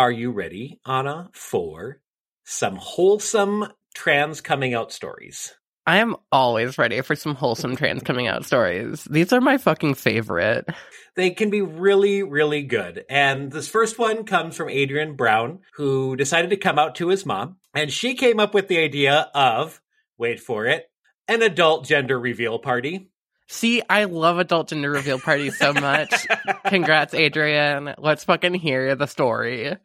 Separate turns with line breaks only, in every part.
Are you ready, Anna, for some wholesome trans coming out stories?
I am always ready for some wholesome trans coming out stories. These are my fucking favorite.
They can be really, really good. And this first one comes from Adrian Brown, who decided to come out to his mom. And she came up with the idea of, wait for it, an adult gender reveal party.
See, I love adult gender reveal parties so much. Congrats, Adrian. Let's fucking hear the story.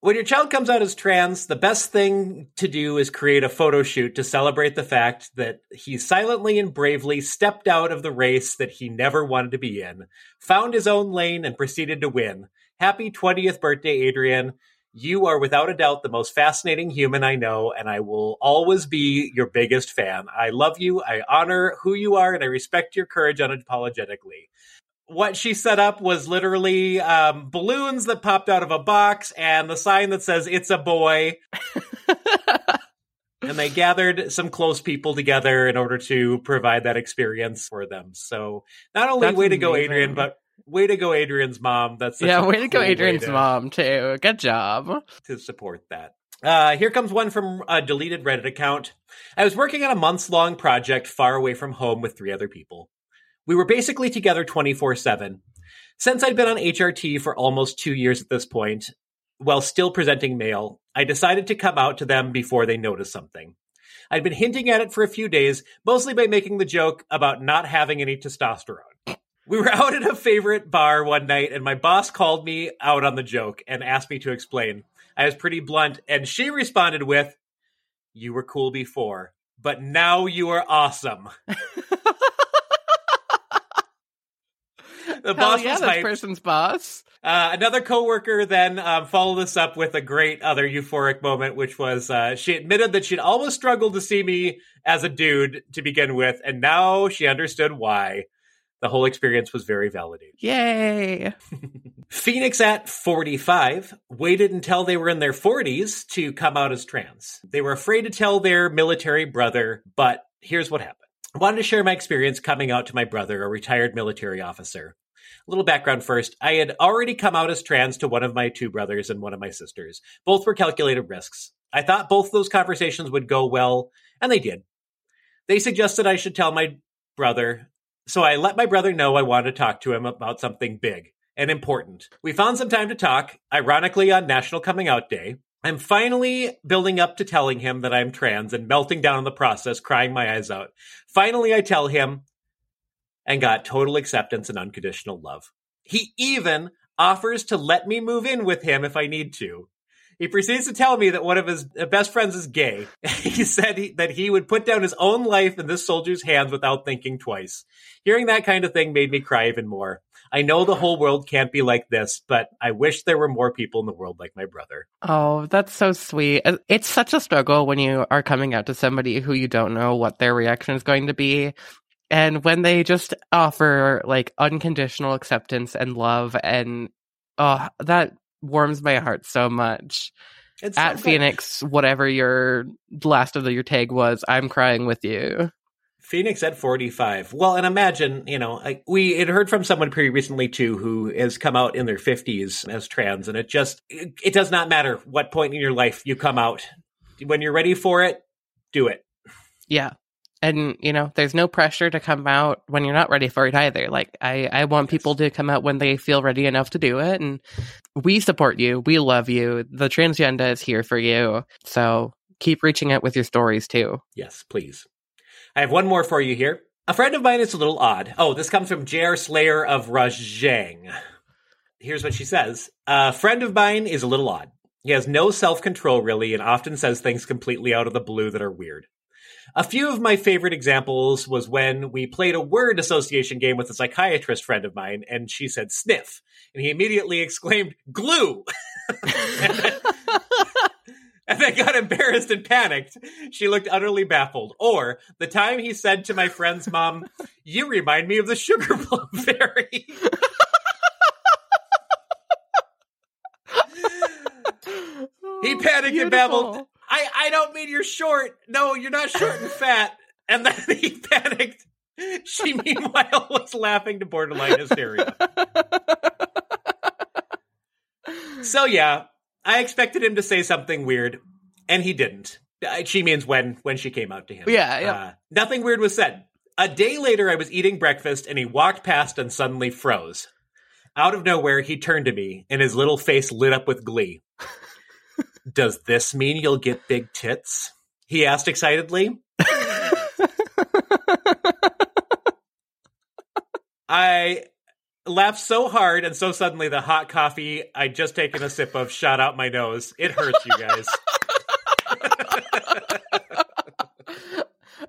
When your child comes out as trans, the best thing to do is create a photo shoot to celebrate the fact that he silently and bravely stepped out of the race that he never wanted to be in, found his own lane, and proceeded to win. Happy 20th birthday, Adrian. You are without a doubt the most fascinating human I know, and I will always be your biggest fan. I love you, I honor who you are, and I respect your courage unapologetically what she set up was literally um, balloons that popped out of a box and the sign that says "It's a boy." and they gathered some close people together in order to provide that experience for them. So not only
That's
way to go. Adrian, but way to go, Adrian's mom. That's
yeah, way to go,
cool
Adrian's
to-
mom, too. Good job.
to support that. Uh, here comes one from a deleted Reddit account. I was working on a months long project far away from home with three other people. We were basically together 24 7. Since I'd been on HRT for almost two years at this point, while still presenting male, I decided to come out to them before they noticed something. I'd been hinting at it for a few days, mostly by making the joke about not having any testosterone. We were out at a favorite bar one night, and my boss called me out on the joke and asked me to explain. I was pretty blunt, and she responded with, You were cool before, but now you are awesome. the
Hell
boss
yeah,
was
this
hyped.
person's boss.
Uh, another coworker then um, followed this up with a great other euphoric moment, which was uh, she admitted that she'd always struggled to see me as a dude to begin with, and now she understood why. The whole experience was very validating.
Yay.
Phoenix at 45 waited until they were in their 40s to come out as trans. They were afraid to tell their military brother, but here's what happened. I wanted to share my experience coming out to my brother, a retired military officer. A little background first. I had already come out as trans to one of my two brothers and one of my sisters. Both were calculated risks. I thought both those conversations would go well, and they did. They suggested I should tell my brother, so I let my brother know I wanted to talk to him about something big and important. We found some time to talk, ironically on National Coming Out Day. I'm finally building up to telling him that I'm trans and melting down in the process, crying my eyes out. Finally, I tell him and got total acceptance and unconditional love. He even offers to let me move in with him if I need to. He proceeds to tell me that one of his uh, best friends is gay. he said he, that he would put down his own life in this soldier's hands without thinking twice. Hearing that kind of thing made me cry even more. I know the whole world can't be like this, but I wish there were more people in the world like my brother.
Oh, that's so sweet. It's such a struggle when you are coming out to somebody who you don't know what their reaction is going to be. And when they just offer like unconditional acceptance and love and oh, that warms my heart so much.
It's
At
good.
Phoenix, whatever your last of your tag was, I'm crying with you.
Phoenix at 45. Well, and imagine, you know, like we had heard from someone pretty recently too who has come out in their 50s as trans, and it just, it, it does not matter what point in your life you come out. When you're ready for it, do it.
Yeah. And you know, there's no pressure to come out when you're not ready for it either. Like I, I want people to come out when they feel ready enough to do it. And we support you. We love you. The Transgenda is here for you. So keep reaching out with your stories too.
Yes, please. I have one more for you here. A friend of mine is a little odd. Oh, this comes from J.R. Slayer of Rajang. Here's what she says. A friend of mine is a little odd. He has no self control, really, and often says things completely out of the blue that are weird. A few of my favorite examples was when we played a word association game with a psychiatrist friend of mine, and she said sniff, and he immediately exclaimed glue. and then got embarrassed and panicked. She looked utterly baffled. Or the time he said to my friend's mom, You remind me of the sugar plum fairy. He panicked and babbled. I, I don't mean you're short. No, you're not short and fat. And then he panicked. She meanwhile was laughing to borderline hysteria. So yeah, I expected him to say something weird, and he didn't. She means when when she came out to him.
Yeah, yeah.
Uh, nothing weird was said. A day later, I was eating breakfast, and he walked past and suddenly froze. Out of nowhere, he turned to me, and his little face lit up with glee. Does this mean you'll get big tits? He asked excitedly. I laughed so hard and so suddenly the hot coffee I'd just taken a sip of shot out my nose. It hurts, you guys.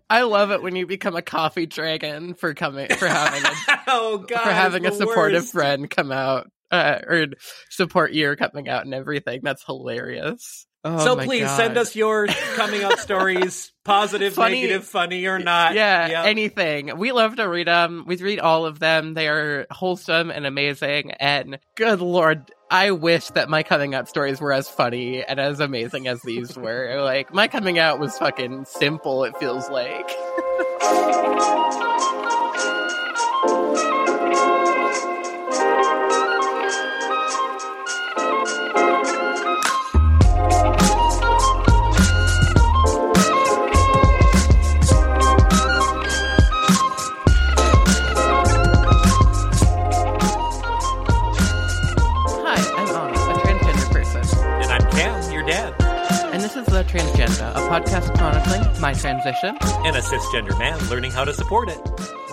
I love it when you become a coffee dragon for coming for having a,
oh god,
for having a supportive
worst.
friend come out uh, or support year coming out and everything. That's hilarious. Oh
so please
God.
send us your coming out stories, positive,
Funny-
negative, funny or not.
yeah,
Yep.
anything. We love to read them. We read all of them. They are wholesome and amazing. And good lord, I wish that my coming out stories were as funny and as amazing as these were. Like my coming out was fucking simple. It feels like. podcast chronicling my transition.
and a cisgender man learning how to support it.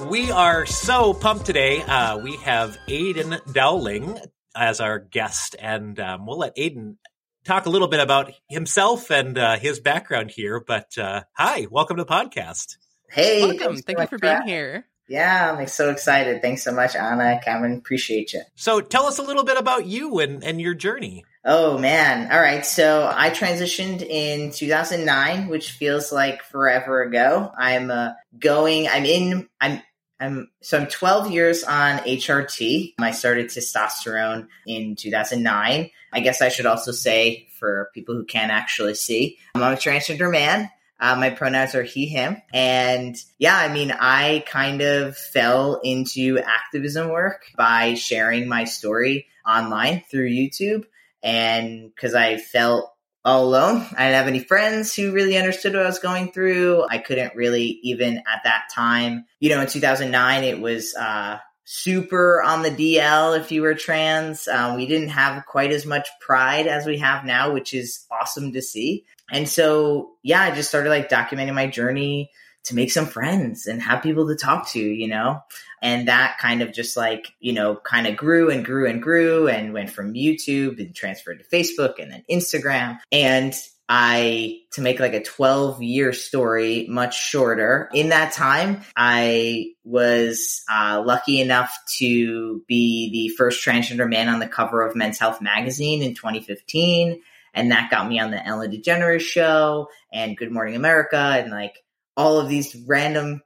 We are so pumped today. Uh, we have Aydian Dowling as our guest, and um, we'll let Aydian talk a little bit about himself and uh, his background here. But uh, hi, welcome to the podcast.
Hey,
Welcome.
thanks so
Thank you for being
having-
here.
Yeah, I'm like, so excited. Thanks so much, Anna, Cameron. Appreciate you.
So tell us a little bit about you and, and your journey.
Oh man. All right. So I transitioned in 2009, which feels like forever ago. I'm uh, going. I'm in. I'm. I'm so I'm 12 years on HRT. I started testosterone in 2009. I guess I should also say for people who can't actually see, I'm a transgender man. Uh, my pronouns are he, him. And yeah, I mean, I kind of fell into activism work by sharing my story online through YouTube. And because I felt all alone, I didn't have any friends who really understood what I was going through. I couldn't really, even at that time, you know, in 2009, it was, uh, super on the DL if you were trans. Um, we didn't have quite as much pride as we have now, which is awesome to see. And so, yeah, I just started like documenting my journey to make some friends and have people to talk to, you know? And that kind of just like, you know, kind of grew and grew and grew and went from YouTube and transferred to Facebook and then Instagram. And I, to make like a 12 year story much shorter, in that time, I was uh, lucky enough to be the first transgender man on the cover of Men's Health magazine in 2015 and that got me on the Ellen DeGeneres show and Good Morning America and like all of these random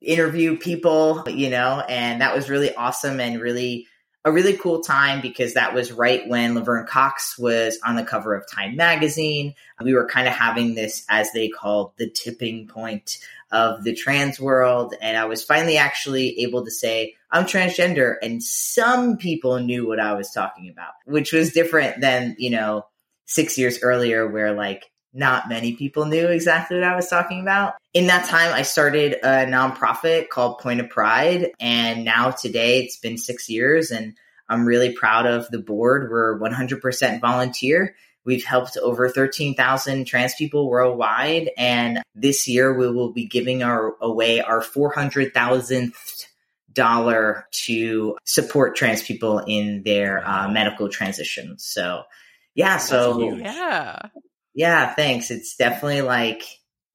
interview people, you know, and that was really awesome and really a really cool time because that was right when Laverne Cox was on the cover of Time magazine. We were kind of having this as they called the tipping point of the trans world and I was finally actually able to say I'm transgender and some people knew what I was talking about, which was different than, you know, six years earlier where like not many people knew exactly what I was talking about. In that time, I started a nonprofit called Point of Pride. And now today it's been six years and I'm really proud of the board. We're 100% volunteer. We've helped over 13,000 trans people worldwide. And this year we will be giving our away our 400,000th dollar to support trans people in their uh, medical transitions. So yeah, so.
Yeah.
Yeah, thanks. It's definitely like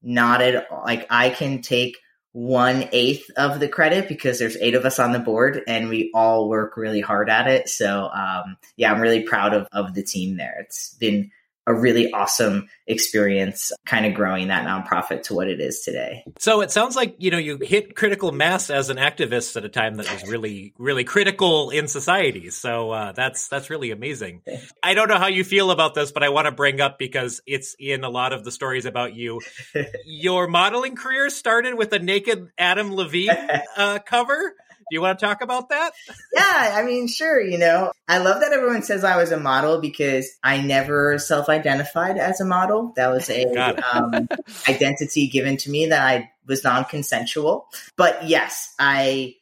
not at all. Like I can take one eighth of the credit because there's eight of us on the board and we all work really hard at it. So um, yeah, I'm really proud of of the team there. It's been a really awesome experience kind of growing that nonprofit to what it is today.
So it sounds like you know you hit critical mass as an activist at a time that was really really critical in society. So uh, that's that's really amazing. I don't know how you feel about this, but I want to bring up because it's in a lot of the stories about you. Your modeling career started with a naked Adam Levine uh, cover. You want to talk about that?
Yeah, I mean, sure. You know, I love that everyone says I was a model because I never self-identified as a model. That was a um, identity given to me that I was non-consensual. But yes, I.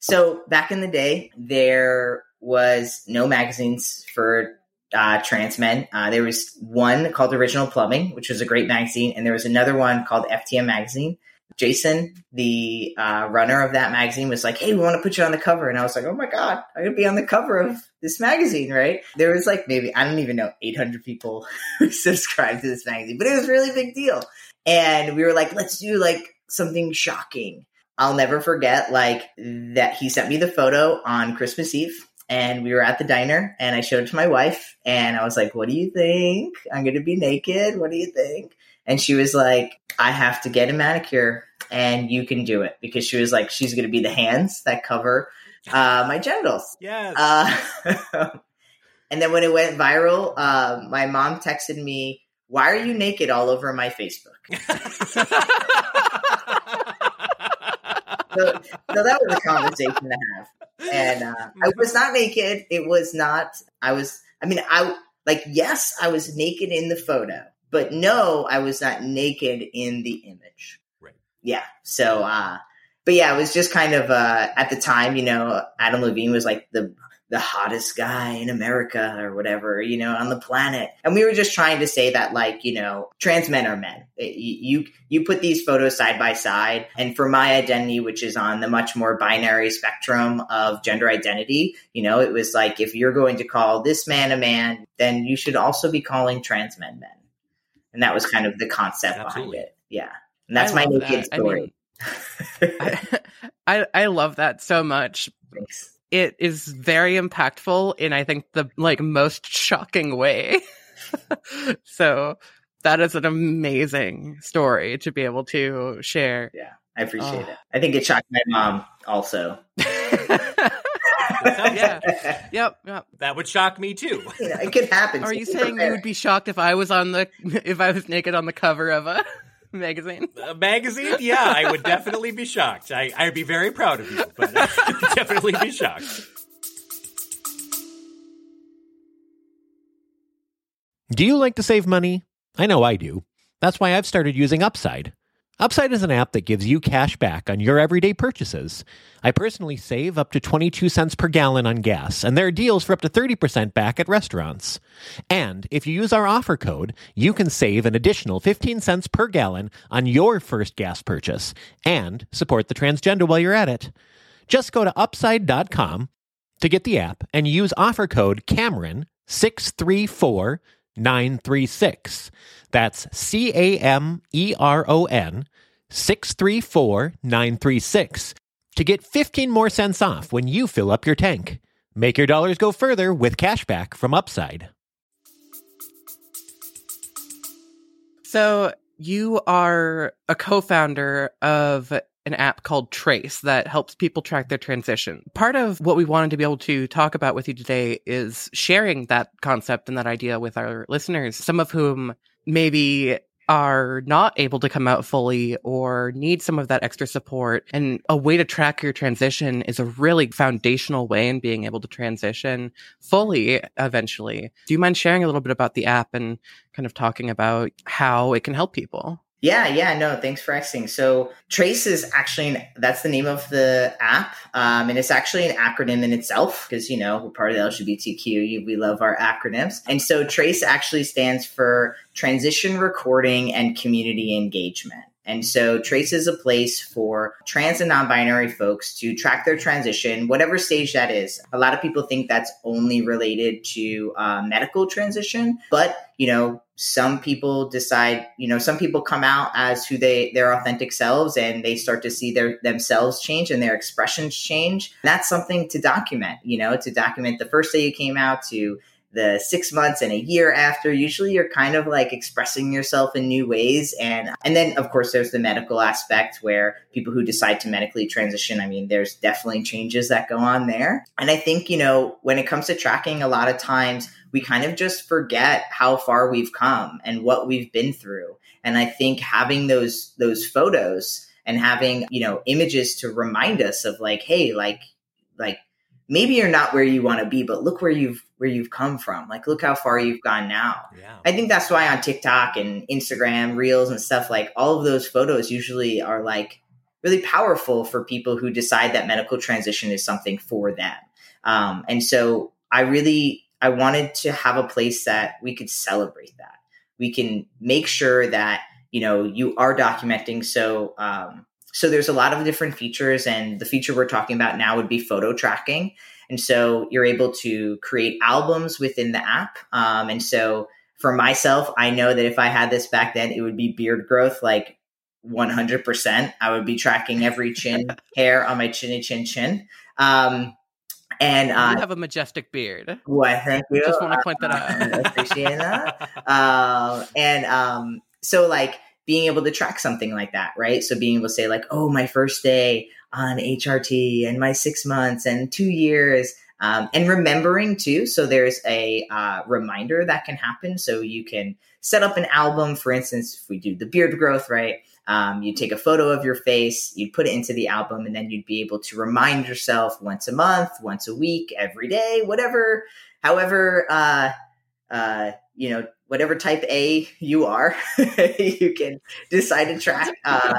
So back in the day, there was no magazines for uh, trans men. Uh, there was one called Original Plumbing, which was a great magazine, and there was another one called FTM Magazine. Jason, the uh, runner of that magazine, was like, "Hey, we want to put you on the cover," and I was like, "Oh my god, I'm gonna be on the cover of this magazine, right?" There was like maybe I don't even know 800 people subscribed to this magazine, but it was really big deal, and we were like, "Let's do like something shocking." I'll never forget like that he sent me the photo on Christmas Eve and we were at the diner and I showed it to my wife and I was like, What do you think? I'm going to be naked. What do you think? And she was like, I have to get a manicure and you can do it because she was like, She's going to be the hands that cover uh, my genitals.
Yes.
Uh, and then when it went viral, uh, my mom texted me, Why are you naked all over my Facebook? so, so that was a conversation to have and uh, I was not naked. It was not. I was. I mean, I like yes, I was naked in the photo, but no, I was not naked in the image.
Right.
Yeah. So, uh, but yeah, it was just kind of uh, at the time, you know, Adam Levine was like the the hottest guy in America or whatever, you know, on the planet. And we were just trying to say that, like, you know, trans men are men. you you put these photos side by side, and for my identity, which is on the much more binary spectrum of gender identity, you know, it was like if you're going to call this man a man, then you should also be calling trans men men. And that was kind of the concept Absolutely. behind it. Yeah, and that's I my naked that. story.
I, mean, I, I I love that so much. Thanks it is very impactful in I think the like most shocking way. so that is an amazing story to be able to share.
Yeah, I appreciate oh. it. I think it shocked my mom also.
yeah. Yep. Yep.
That would shock me too.
Yeah, it could happen.
Are so you saying prepare. you would be shocked if I was on the if I was naked on the cover of a magazine.
A magazine? Yeah, I would definitely be shocked. I, I'd be very proud of you, but I would definitely be shocked.
Do you like to save money? I know I do. That's why I've started using Upside. Upside is an app that gives you cash back on your everyday purchases. I personally save up to 22 cents per gallon on gas, and there are deals for up to 30% back at restaurants. And if you use our offer code, you can save an additional 15 cents per gallon on your first gas purchase and support the Transgenda while you're at it. Just go to upside.com to get the app and use offer code Cameron 634 936. That's C A M E R O N 634 936 to get 15 more cents off when you fill up your tank. Make your dollars go further with cashback from Upside.
So, you are a co founder of an app called Trace that helps people track their transition. Part of what we wanted to be able to talk about with you today is sharing that concept and that idea with our listeners, some of whom maybe are not able to come out fully or need some of that extra support. And a way to track your transition is a really foundational way in being able to transition fully eventually. Do you mind sharing a little bit about the app and kind of talking about how it can help people?
Yeah, yeah, no, thanks for asking. So Trace is actually, an, that's the name of the app. Um, and it's actually an acronym in itself because, you know, we're part of the LGBTQ. We love our acronyms. And so Trace actually stands for Transition Recording and Community Engagement. And so Trace is a place for trans and non binary folks to track their transition, whatever stage that is. A lot of people think that's only related to uh, medical transition, but you know, some people decide, you know, some people come out as who they their authentic selves and they start to see their themselves change and their expressions change. That's something to document, you know, to document the first day you came out to the six months and a year after usually you're kind of like expressing yourself in new ways. And and then of course there's the medical aspect where people who decide to medically transition i mean there's definitely changes that go on there. And i think you know when it comes to tracking a lot of times we kind of just forget how far we've come and what we've been through. And i think having those those photos and having, you know, images to remind us of like, hey, like, like maybe you're not where you want to be, but look where you've where you've come from. Like look how far you've gone now.
Yeah.
I think that's why on TikTok and Instagram Reels and stuff like all of those photos usually are like really powerful for people who decide that medical transition is something for them. Um, and so I really I wanted to have a place that we could celebrate that. We can make sure that you know you are documenting. So um, so there's a lot of different features, and the feature we're talking about now would be photo tracking. And so you're able to create albums within the app. Um, and so for myself, I know that if I had this back then, it would be beard growth like 100%. I would be tracking every chin hair on my chinny chin chin. Um, and uh,
you have a majestic beard.
Why? Thank you.
Just want to point that out.
Uh, appreciate that. Um, and um, so, like being able to track something like that, right? So being able to say, like, oh, my first day on HRT, and my six months, and two years, um, and remembering too. So there's a uh, reminder that can happen. So you can set up an album. For instance, if we do the beard growth, right? Um, you take a photo of your face, you'd put it into the album, and then you'd be able to remind yourself once a month, once a week, every day, whatever, however, uh, uh, you know, whatever type A you are, you can decide to track uh,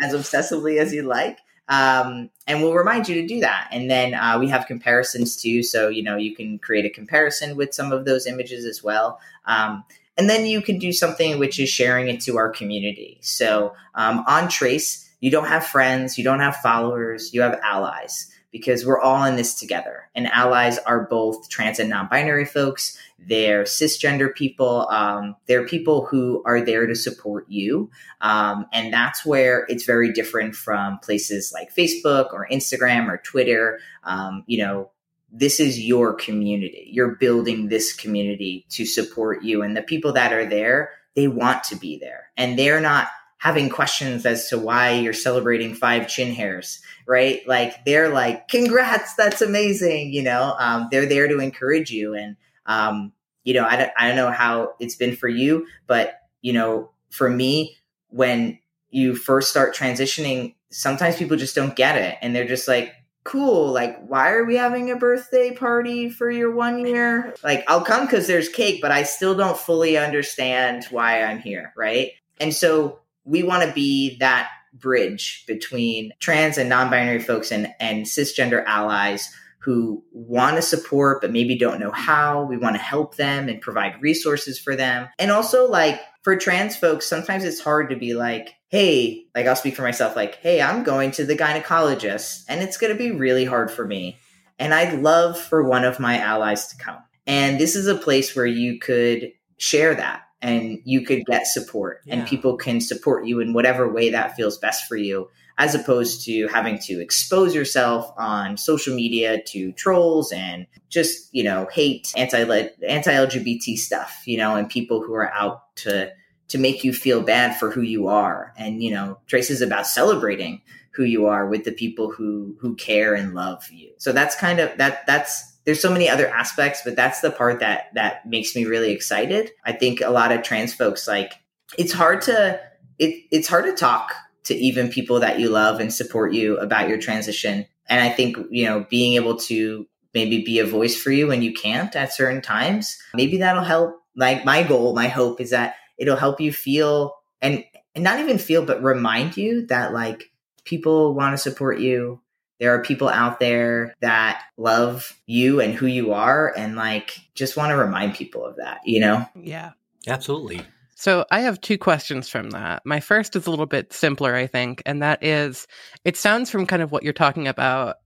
as obsessively as you like. Um, and we'll remind you to do that. And then uh, we have comparisons too. So, you know, you can create a comparison with some of those images as well. Um, and then you can do something which is sharing it to our community. So um, on Trace, you don't have friends, you don't have followers, you have allies because we're all in this together. And allies are both trans and non binary folks, they're cisgender people, um, they're people who are there to support you. Um, and that's where it's very different from places like Facebook or Instagram or Twitter. Um, you know, this is your community. You're building this community to support you. And the people that are there, they want to be there. And they're not having questions as to why you're celebrating five chin hairs, right? Like they're like, congrats, that's amazing. You know, um, they're there to encourage you. And, um, you know, I don't, I don't know how it's been for you, but, you know, for me, when you first start transitioning, sometimes people just don't get it. And they're just like, cool. Like, why are we having a birthday party for your one year? Like, I'll come because there's cake, but I still don't fully understand why I'm here. Right. And so we want to be that bridge between trans and non-binary folks and, and cisgender allies who want to support but maybe don't know how. We want to help them and provide resources for them. And also like for trans folks, sometimes it's hard to be like, hey, like I'll speak for myself, like, hey, I'm going to the gynecologist and it's going to be really hard for me. And I'd love for one of my allies to come. And this is a place where you could share that and you could get support yeah. and people can support you in whatever way that feels best for you as opposed to having to expose yourself on social media to trolls and just you know hate anti anti LGBT stuff you know and people who are out to to make you feel bad for who you are and you know Trace is about celebrating who you are with the people who who care and love you so that's kind of that that's there's so many other aspects, but that's the part that that makes me really excited. I think a lot of trans folks like it's hard to it, it's hard to talk to even people that you love and support you about your transition. And I think, you know, being able to maybe be a voice for you when you can't at certain times, maybe that'll help. Like my goal, my hope is that it'll help you feel and and not even feel, but remind you that like people want to support you there are people out there that love you and who you are and like just want to remind people of that, you know?
Yeah.
Absolutely.
So I have two questions from that. My first is a little bit simpler, I think, and that is it sounds from kind of what you're talking about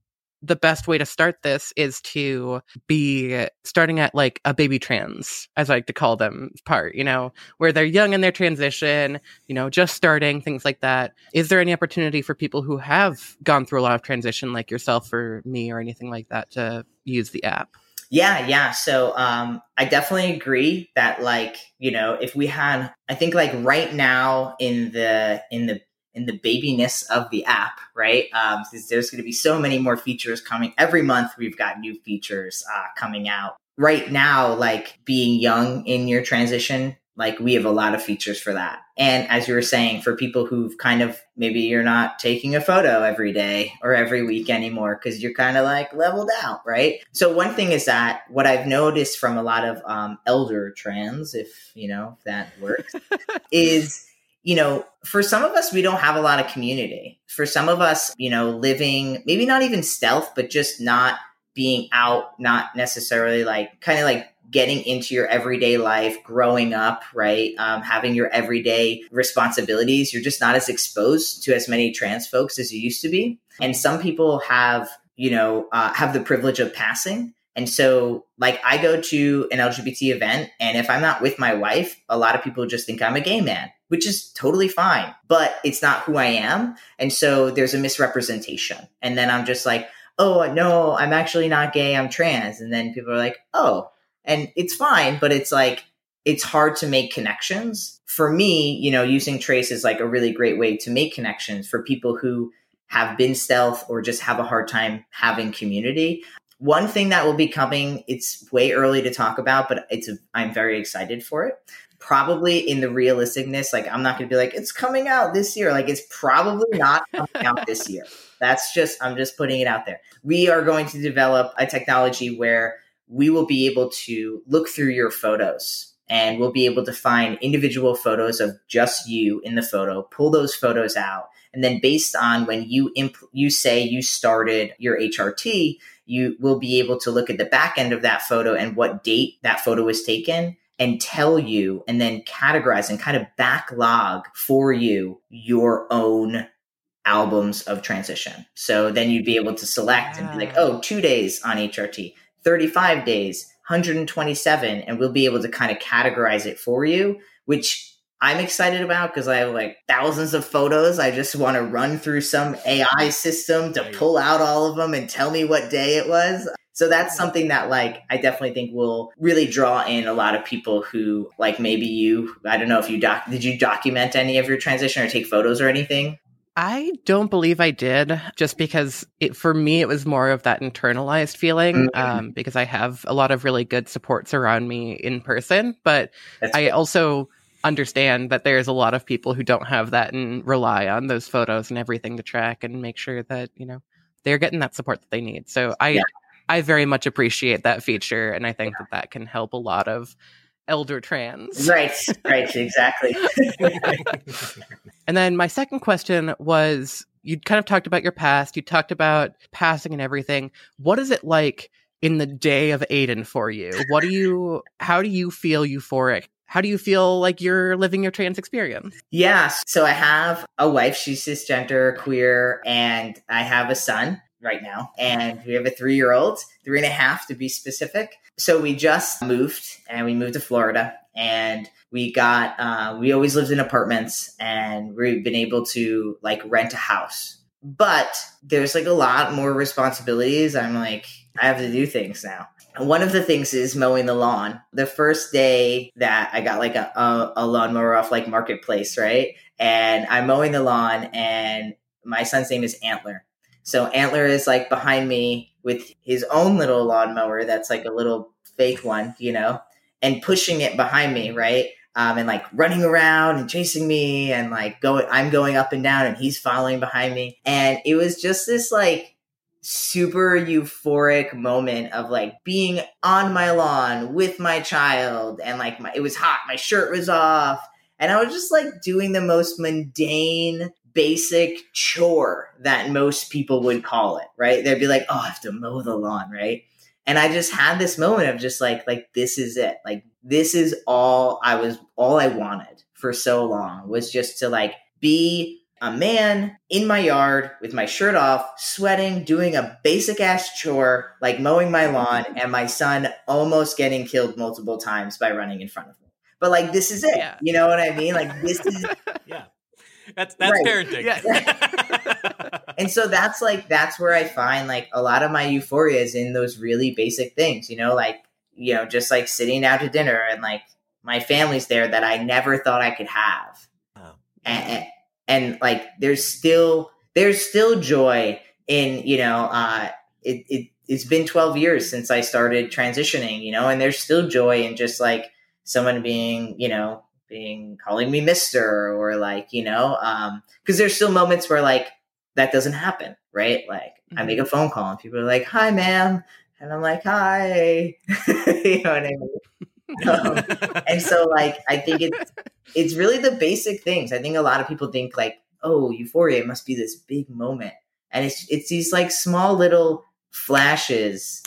the best way to start this is to be starting at like a baby trans, as I like to call them part, you know, where they're young in their transition, you know, just starting, things like that. Is there any opportunity for people who have gone through a lot of transition, like yourself or me or anything like that, to use the app?
Yeah, yeah. So um, I definitely agree that like you know if we had, I think like right now in the in the in the babiness of the app, right? Um, there's going to be so many more features coming every month. We've got new features uh, coming out right now. Like being young in your transition like we have a lot of features for that. And as you were saying, for people who've kind of maybe you're not taking a photo every day or every week anymore because you're kind of like leveled out, right? So one thing is that what I've noticed from a lot of um, elder trans, if you know if that works, is you know, for some of us, we don't have a lot of community. For some of us, you know, living maybe not even stealth, but just not being out, not necessarily like kind of like getting into your everyday life, growing up, right? Um, having your everyday responsibilities. You're just not as exposed to as many trans folks as you used to be. And some people have, you know, uh, have the privilege of passing. And so, like, I go to an LGBT event, and if I'm not with my wife, a lot of people just think I'm a gay man, which is totally fine, but it's not who I am. And so, there's a misrepresentation. And then I'm just like, oh, no, I'm actually not gay, I'm trans. And then people are like, oh, and it's fine, but it's like, it's hard to make connections. For me, you know, using Trace is like a really great way to make connections for people who have been stealth or just have a hard time having community. One thing that will be coming, it's way early to talk about, but it's I'm very excited for it. Probably in the realisticness, like I'm not going to be like it's coming out this year. Like it's probably not coming out this year. That's just I'm just putting it out there. We are going to develop a technology where we will be able to look through your photos and we'll be able to find individual photos of just you in the photo, pull those photos out, and then based on when you imp- you say you started your HRT, you will be able to look at the back end of that photo and what date that photo was taken and tell you and then categorize and kind of backlog for you your own albums of transition. So then you'd be able to select and be like, oh, two days on HRT, 35 days, 127, and we'll be able to kind of categorize it for you, which I'm excited about because I have like thousands of photos. I just want to run through some AI system to pull out all of them and tell me what day it was. So that's something that like I definitely think will really draw in a lot of people who like maybe you I don't know if you doc did you document any of your transition or take photos or anything?
I don't believe I did, just because it for me it was more of that internalized feeling. Mm-hmm. Um, because I have a lot of really good supports around me in person, but That's I cool. also understand that there's a lot of people who don't have that and rely on those photos and everything to track and make sure that you know they're getting that support that they need. So I yeah. I very much appreciate that feature, and I think yeah. that that can help a lot of elder trans.
Right, right, exactly.
and then my second question was you kind of talked about your past, you talked about passing and everything. What is it like in the day of Aydian for you? What do you how do you feel euphoric? How do you feel like you're living your trans experience?
Yeah, so I have a wife, she's cisgender, queer, and I have a son right now. And we have a three year old, three and a half to be specific. So we just moved and we moved to Florida and we got, uh, we always lived in apartments and we've been able to like rent a house. But there's like a lot more responsibilities. I'm like, I have to do things now. One of the things is mowing the lawn. The first day that I got like a, a, a lawnmower off like Marketplace, right? And I'm mowing the lawn and my son's name is Antler so Antler is like behind me with his own little lawnmower that's like a little fake one, you know, and pushing it behind me, right? Um, and like running around and chasing me and like going, I'm going up and down and he's following behind me. And it was just this like super euphoric moment of like being on my lawn with my child and like my, it was hot, my shirt was off. And I was just like doing the most mundane basic chore that most people would call it, right? They'd be like, "Oh, I have to mow the lawn," right? And I just had this moment of just like like this is it. Like this is all I was all I wanted for so long was just to like be a man in my yard with my shirt off, sweating, doing a basic ass chore like mowing my lawn mm-hmm. and my son almost getting killed multiple times by running in front of me. But like this is it. Yeah. You know what I mean? Like this is
yeah. That's that's right. parenting.
Yeah. and so that's like that's where I find like a lot of my euphoria is in those really basic things, you know, like you know, just like sitting down to dinner and like my family's there that I never thought I could have. Oh. And, and, and like there's still there's still joy in, you know, uh it, it it's been 12 years since I started transitioning, you know, and there's still joy in just like someone being, you know, being calling me Mister or like, you know, um, because there's still moments where like that doesn't happen, right? Like mm-hmm. I make a phone call and people are like, "Hi, ma'am," and I'm like, "Hi," you know what I mean? um, and so like I think it's it's really the basic things. I think a lot of people think like, oh, euphoria must be this big moment. And it's it's these like small little flashes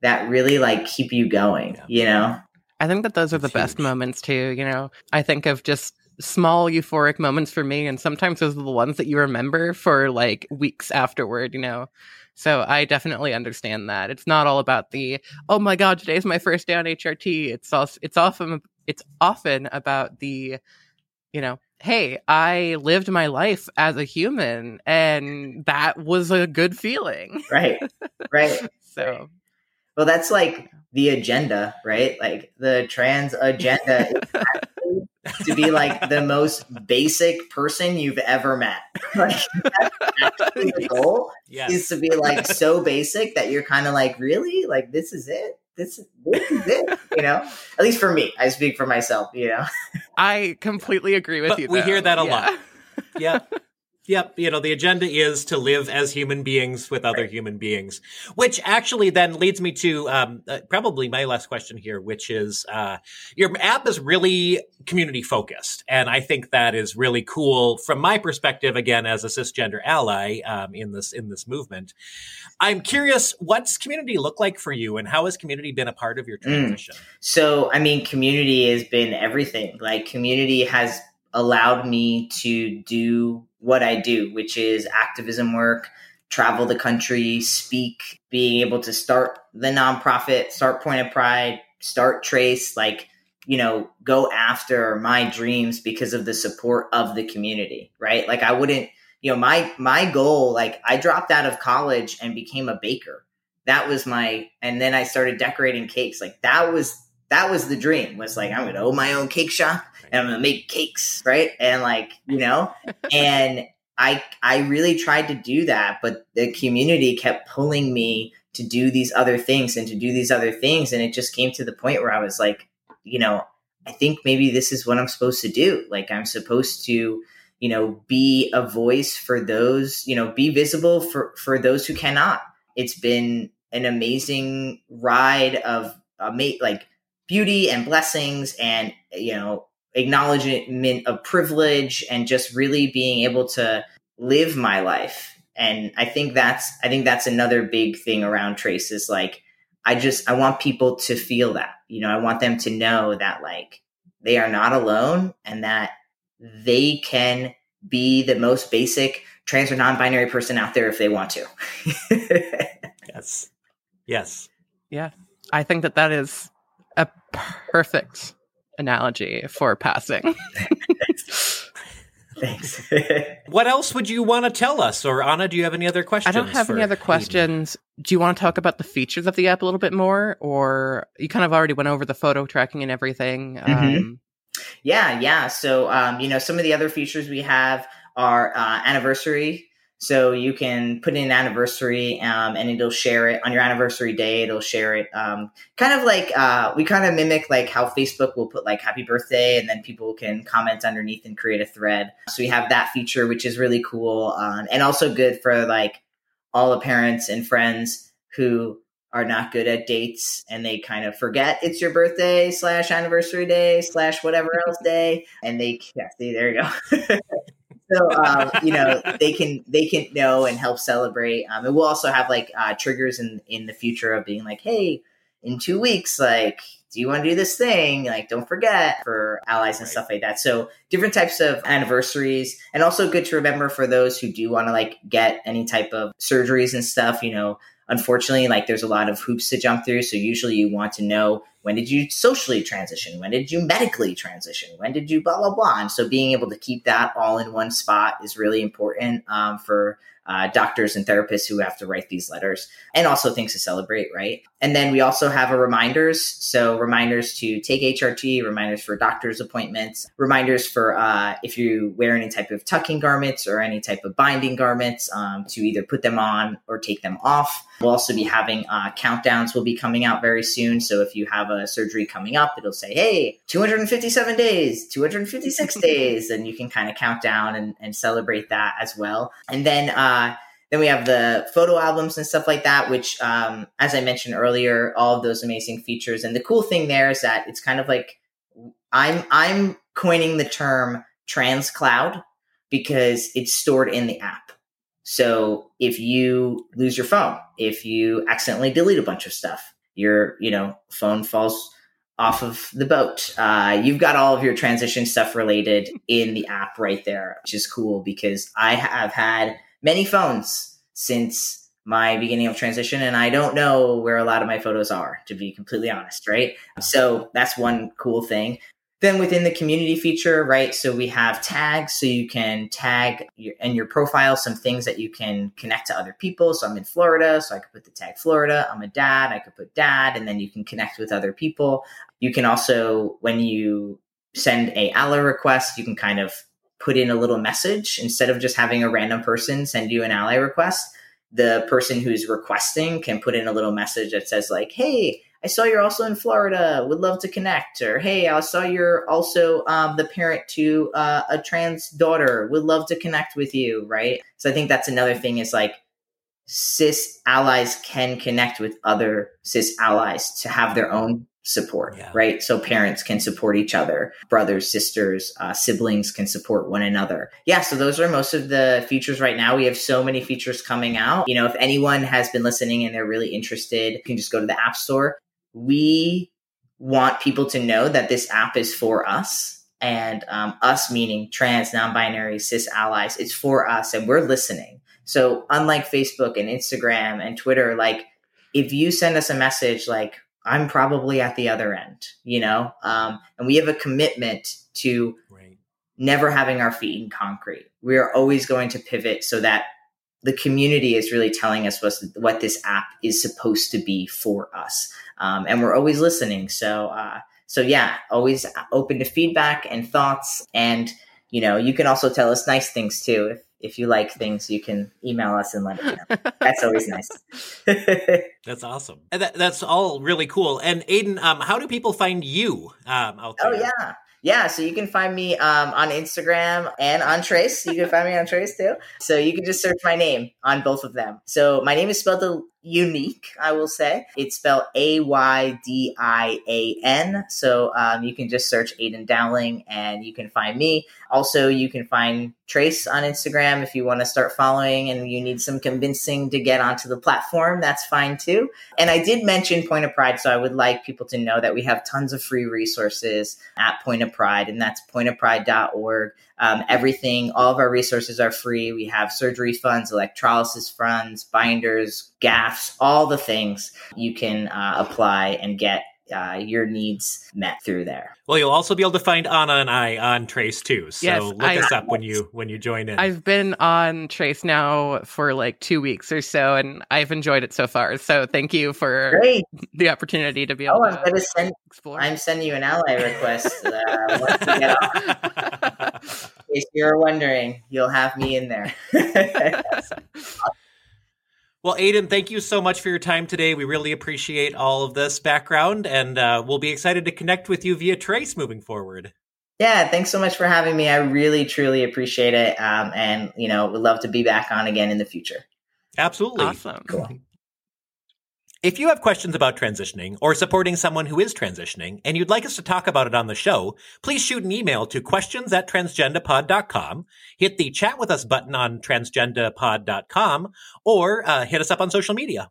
that really like keep you going, yeah. you know?
I think that those are the best moments too, you know. I think of just small euphoric moments for me and sometimes those are the ones that you remember for like weeks afterward, you know. So I definitely understand that. It's not all about the oh my god, today's my first day on HRT. It's also it's often it's often about the you know, hey, I lived my life as a human and that was a good feeling.
Right. Right.
so
well that's like the agenda, right? Like the trans agenda to be like the most basic person you've ever met. like that's actually the goal yes. is to be like so basic that you're kind of like, really? Like this is it? This, this is it, you know. At least for me, I speak for myself, you know.
I completely agree with
but
you.
We
though.
hear that a
yeah.
lot. Yeah. Yep, you know, the agenda is to live as human beings with other right. human beings, which actually then leads me to um, uh, probably my last question here, which is uh, your app is really community focused. And I think that is really cool from my perspective, again, as a cisgender ally um, in this in this movement. I'm curious, what's community look like for you and how has community been a part of your mm. transition? Mm.
So, I mean, community has been everything. Like, community has allowed me to do what I do, which is activism work, travel the country, speak, being able to start the nonprofit, start Point of Pride, start Trace, like, you know, go after my dreams because of the support of the community, right? Like I wouldn't, you know, my my goal, like I dropped out of college and became a baker. That was my and then I started decorating cakes. Like that was that was the dream was like i'm gonna own my own cake shop and i'm gonna make cakes right? And like you know? And i i really tried to do that but the community kept pulling me to do these other things and to do these other things and it just came to the point where i was like you know i think maybe this is what i'm supposed to do. Like i'm supposed to you know be a voice for those you know be visible for for those who cannot. It's been an amazing ride of ama- like beauty and blessings and you know acknowledgement of privilege and just really being able to live my life. And i think that's i think that's another big thing around trace is like i just i want people to feel that. You know i want them to know that like they are not alone and that they can be the most basic trans or non-binary person out there if they want to.
Yes. Yes.
Yeah. I think that that is a perfect analogy for passing.
Thanks.
what else would you want to tell us? Or Anna, do you have any other questions?
I don't have any other questions. Hayden? Do you want to talk about the features of the app a little bit more? Or you kind of already went over the photo tracking and everything? Mm-hmm. Um,
yeah, yeah. So, um, you know, some of the other features we have are uh, anniversary so you can put in an anniversary um, and it'll share it on your anniversary day. It'll share it. Um, kind of like uh, we kind of mimic like how Facebook will put like happy birthday and then people can comment underneath and create a thread. So we have that feature, which is really cool um, and also good for like all the parents and friends who are not good at dates and they kind of forget it's your birthday slash anniversary day slash whatever else day and they yeah see there you go so um, you know they can they can know and help celebrate. Um, and we'll also have like uh, triggers in in the future of being like, hey, in two weeks, like, do you want to do this thing? Like, don't forget for allies and right. stuff like that. So different types of anniversaries, and also good to remember for those who do want to like get any type of surgeries and stuff. You know, unfortunately, like there's a lot of hoops to jump through. So usually you want to know when did you socially transition? When did you medically transition? When did you blah, blah, blah? And so being able to keep that all in one spot is really important um, for uh, doctors and therapists who have to write these letters and also things to celebrate, right? And then we also have a reminders. So reminders to take HRT, reminders for doctor's appointments, reminders for uh, if you wear any type of tucking garments or any type of binding garments um, to either put them on or take them off. We'll also be having uh, countdowns will be coming out very soon. So if you have a surgery coming up, it'll say, hey, 257 days, 256 days, and you can kind of count down and, and celebrate that as well. And then, uh, then we have the photo albums and stuff like that, which, um, as I mentioned earlier, all of those amazing features. And the cool thing there is that it's kind of like I'm I'm coining the term trans cloud because it's stored in the app. So if you lose your phone, if you accidentally delete a bunch of stuff, your you know phone falls off of the boat. Uh, you've got all of your transition stuff related in the app right there, which is cool because I have had many phones since my beginning of transition and I don't know where a lot of my photos are to be completely honest, right? So that's one cool thing. Then within the community feature, right? So we have tags, so you can tag your, in your profile some things that you can connect to other people. So I'm in Florida, so I could put the tag Florida. I'm a dad, I could put dad, and then you can connect with other people. You can also, when you send a ally request, you can kind of put in a little message instead of just having a random person send you an ally request. The person who's requesting can put in a little message that says like, "Hey, I saw you're also in Florida. Would love to connect." Or, "Hey, I saw you're also um, the parent to uh, a trans daughter. Would love to connect with you." Right. So I think that's another thing is like cis allies can connect with other cis allies to have their own support, yeah. right? So parents can support each other, brothers, sisters, uh, siblings can support one another. Yeah, so those are most of the features right now. We have so many features coming out. You know, if anyone has been listening and they're really interested, you can just go to the App Store. We want people to know that this app is for us. And um, us meaning trans, non binary, cis allies, it's for us and we're listening. So, unlike Facebook and Instagram and Twitter, like if you send us a message like, I'm probably at the other end, you know? Um, and we have a commitment to right. never having our feet in concrete. We are always going to pivot so that the community is really telling us what, what this app is supposed to be for us. Um, and we're always listening. So, uh, so yeah, always open to feedback and thoughts. And, you know, you can also tell us nice things too. If, if you like things, you can email us and let us know. that's always nice.
that's awesome. And that, that's all really cool. And Aydian, um, how do people find you um, out
oh, there? Oh yeah. Yeah, so you can find me um, on Instagram and on Trace. You can find me on Trace too. So you can just search my name on both of them. So my name is spelled unique, I will say. It's spelled A Y D I A N. So um, you can just search Aydian Dowling and you can find me. Also, you can find Trace on Instagram if you want to start following and you need some convincing to get onto the platform. That's fine too. And I did mention Point of Pride, so I would like people to know that we have tons of free resources at Point of Pride, and that's pointofpride.org. Um, everything, all of our resources are free. We have surgery funds, electrolysis funds, binders, gaffs, all the things you can uh, apply and get uh, your needs met through there.
Well, you'll also be able to find Anna and I on Trace too. So yes, look I, us up when you when you join in.
I've been on Trace now for like two weeks or so, and I've enjoyed it so far. So thank you for Great. the opportunity to be able. Oh,
I'm to send. Explore. I'm sending you an ally request uh, once you get off. In case you're wondering, you'll have me in there.
Well, Aydian, thank you so much for your time today. We really appreciate all of this background, and uh, we'll be excited to connect with you via Trace moving forward.
Yeah, thanks so much for having me. I really, truly appreciate it, um, and you know, would love to be back on again in the future.
Absolutely,
awesome,
cool.
If you have questions about transitioning or supporting someone who is transitioning and you'd like us to talk about it on the show, please shoot an email to questions at transgendapod.com, hit the chat with us button on transgendapod.com, or uh, hit us up on social media.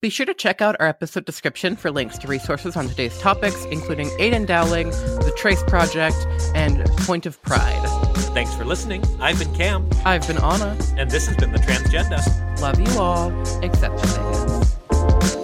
Be sure to check out our episode description for links to resources on today's topics, including Aydian Dowling, the Trace Project, and Point of Pride.
Thanks for listening. I've been Cam.
I've been Anna.
And this has been The Transgenda.
Love you all, except the. Bye.